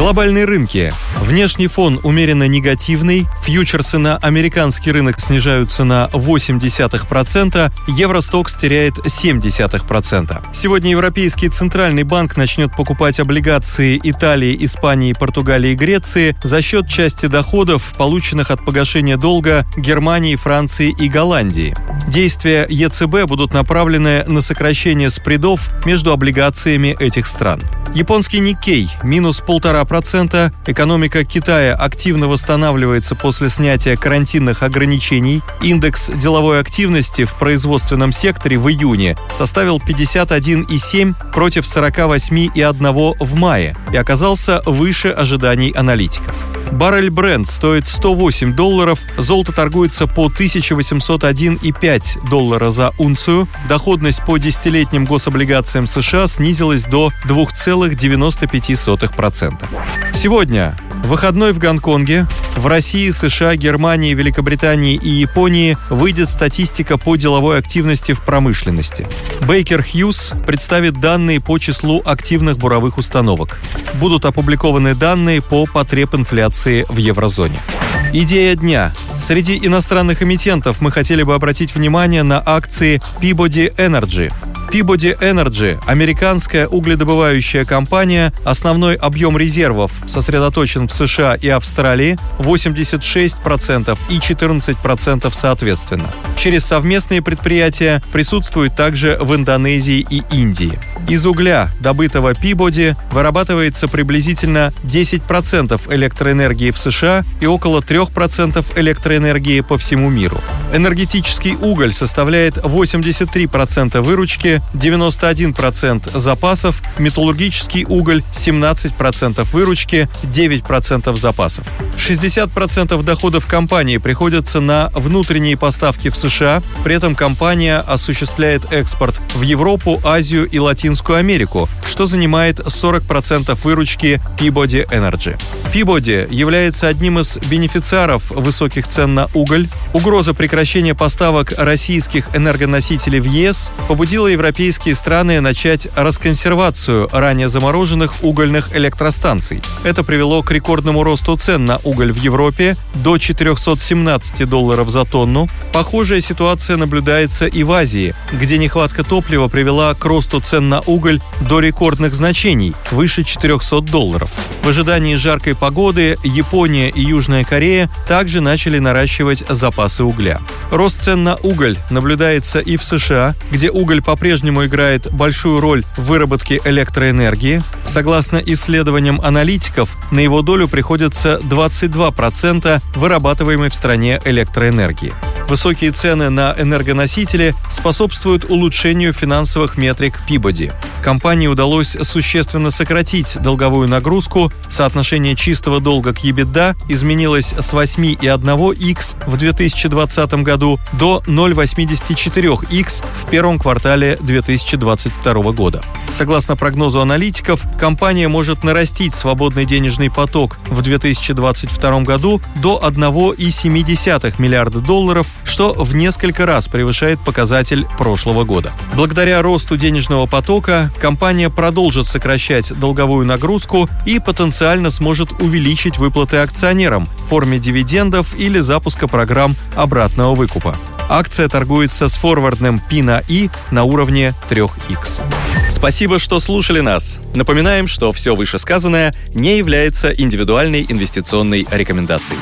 Глобальные рынки. Внешний фон умеренно негативный. Фьючерсы на американский рынок снижаются на 0,8%. Евростокс теряет 0,7%. Сегодня Европейский Центральный банк начнет покупать облигации Италии, Испании, Португалии и Греции за счет части доходов, полученных от погашения долга Германии, Франции и Голландии. Действия ЕЦБ будут направлены на сокращение спредов между облигациями этих стран. Японский Никей – минус полтора процента. Экономика Китая активно восстанавливается после снятия карантинных ограничений. Индекс деловой активности в производственном секторе в июне составил 51,7 против 48,1 в мае и оказался выше ожиданий аналитиков. Баррель бренд стоит 108 долларов, золото торгуется по 1801,5 доллара за унцию, доходность по десятилетним гособлигациям США снизилась до 2,95%. Сегодня Выходной в Гонконге. В России, США, Германии, Великобритании и Японии выйдет статистика по деловой активности в промышленности. Бейкер Хьюз представит данные по числу активных буровых установок. Будут опубликованы данные по потреб инфляции в еврозоне. Идея дня. Среди иностранных эмитентов мы хотели бы обратить внимание на акции Peabody Energy – Peabody Energy – американская угледобывающая компания, основной объем резервов сосредоточен в США и Австралии 86% и 14% соответственно. Через совместные предприятия присутствует также в Индонезии и Индии. Из угля, добытого Peabody, вырабатывается приблизительно 10% электроэнергии в США и около 3% электроэнергии по всему миру. Энергетический уголь составляет 83% выручки, 91% запасов, металлургический уголь 17% выручки, 9% запасов. 60% доходов компании приходятся на внутренние поставки в США, при этом компания осуществляет экспорт в Европу, Азию и Латинскую Америку, что занимает 40% выручки Peabody Energy. Peabody является одним из бенефициаров высоких цен на уголь. Угроза прекращения поставок российских энергоносителей в ЕС побудила европейские страны начать расконсервацию ранее замороженных угольных электростанций. Это привело к рекордному росту цен на уголь в Европе до 417 долларов за тонну. Похожая ситуация наблюдается и в Азии, где нехватка топлива привела к росту цен на уголь до рекордных значений – выше 400 долларов. В ожидании жаркой погоды Япония и Южная Корея также начали наращивать запасы угля. Рост цен на уголь наблюдается и в США, где уголь по-прежнему играет большую роль в выработке электроэнергии. Согласно исследованиям аналитиков, на его долю приходится 22% вырабатываемой в стране электроэнергии. Высокие цены на энергоносители способствуют улучшению финансовых метрик Peabody. Компании удалось существенно сократить долговую нагрузку, соотношение чистого долга к EBITDA изменилось с 8,1x в 2020 году до 0,84x в первом квартале 2022 года. Согласно прогнозу аналитиков, компания может нарастить свободный денежный поток в 2022 году до 1,7 миллиарда долларов, что в несколько раз превышает показатель прошлого года. Благодаря росту денежного потока компания продолжит сокращать долговую нагрузку и потенциально сможет увеличить выплаты акционерам в форме дивидендов или запуска программ обратного выкупа. Акция торгуется с форвардным P на I на уровне 3x. Спасибо, что слушали нас. Напоминаем, что все вышесказанное не является индивидуальной инвестиционной рекомендацией.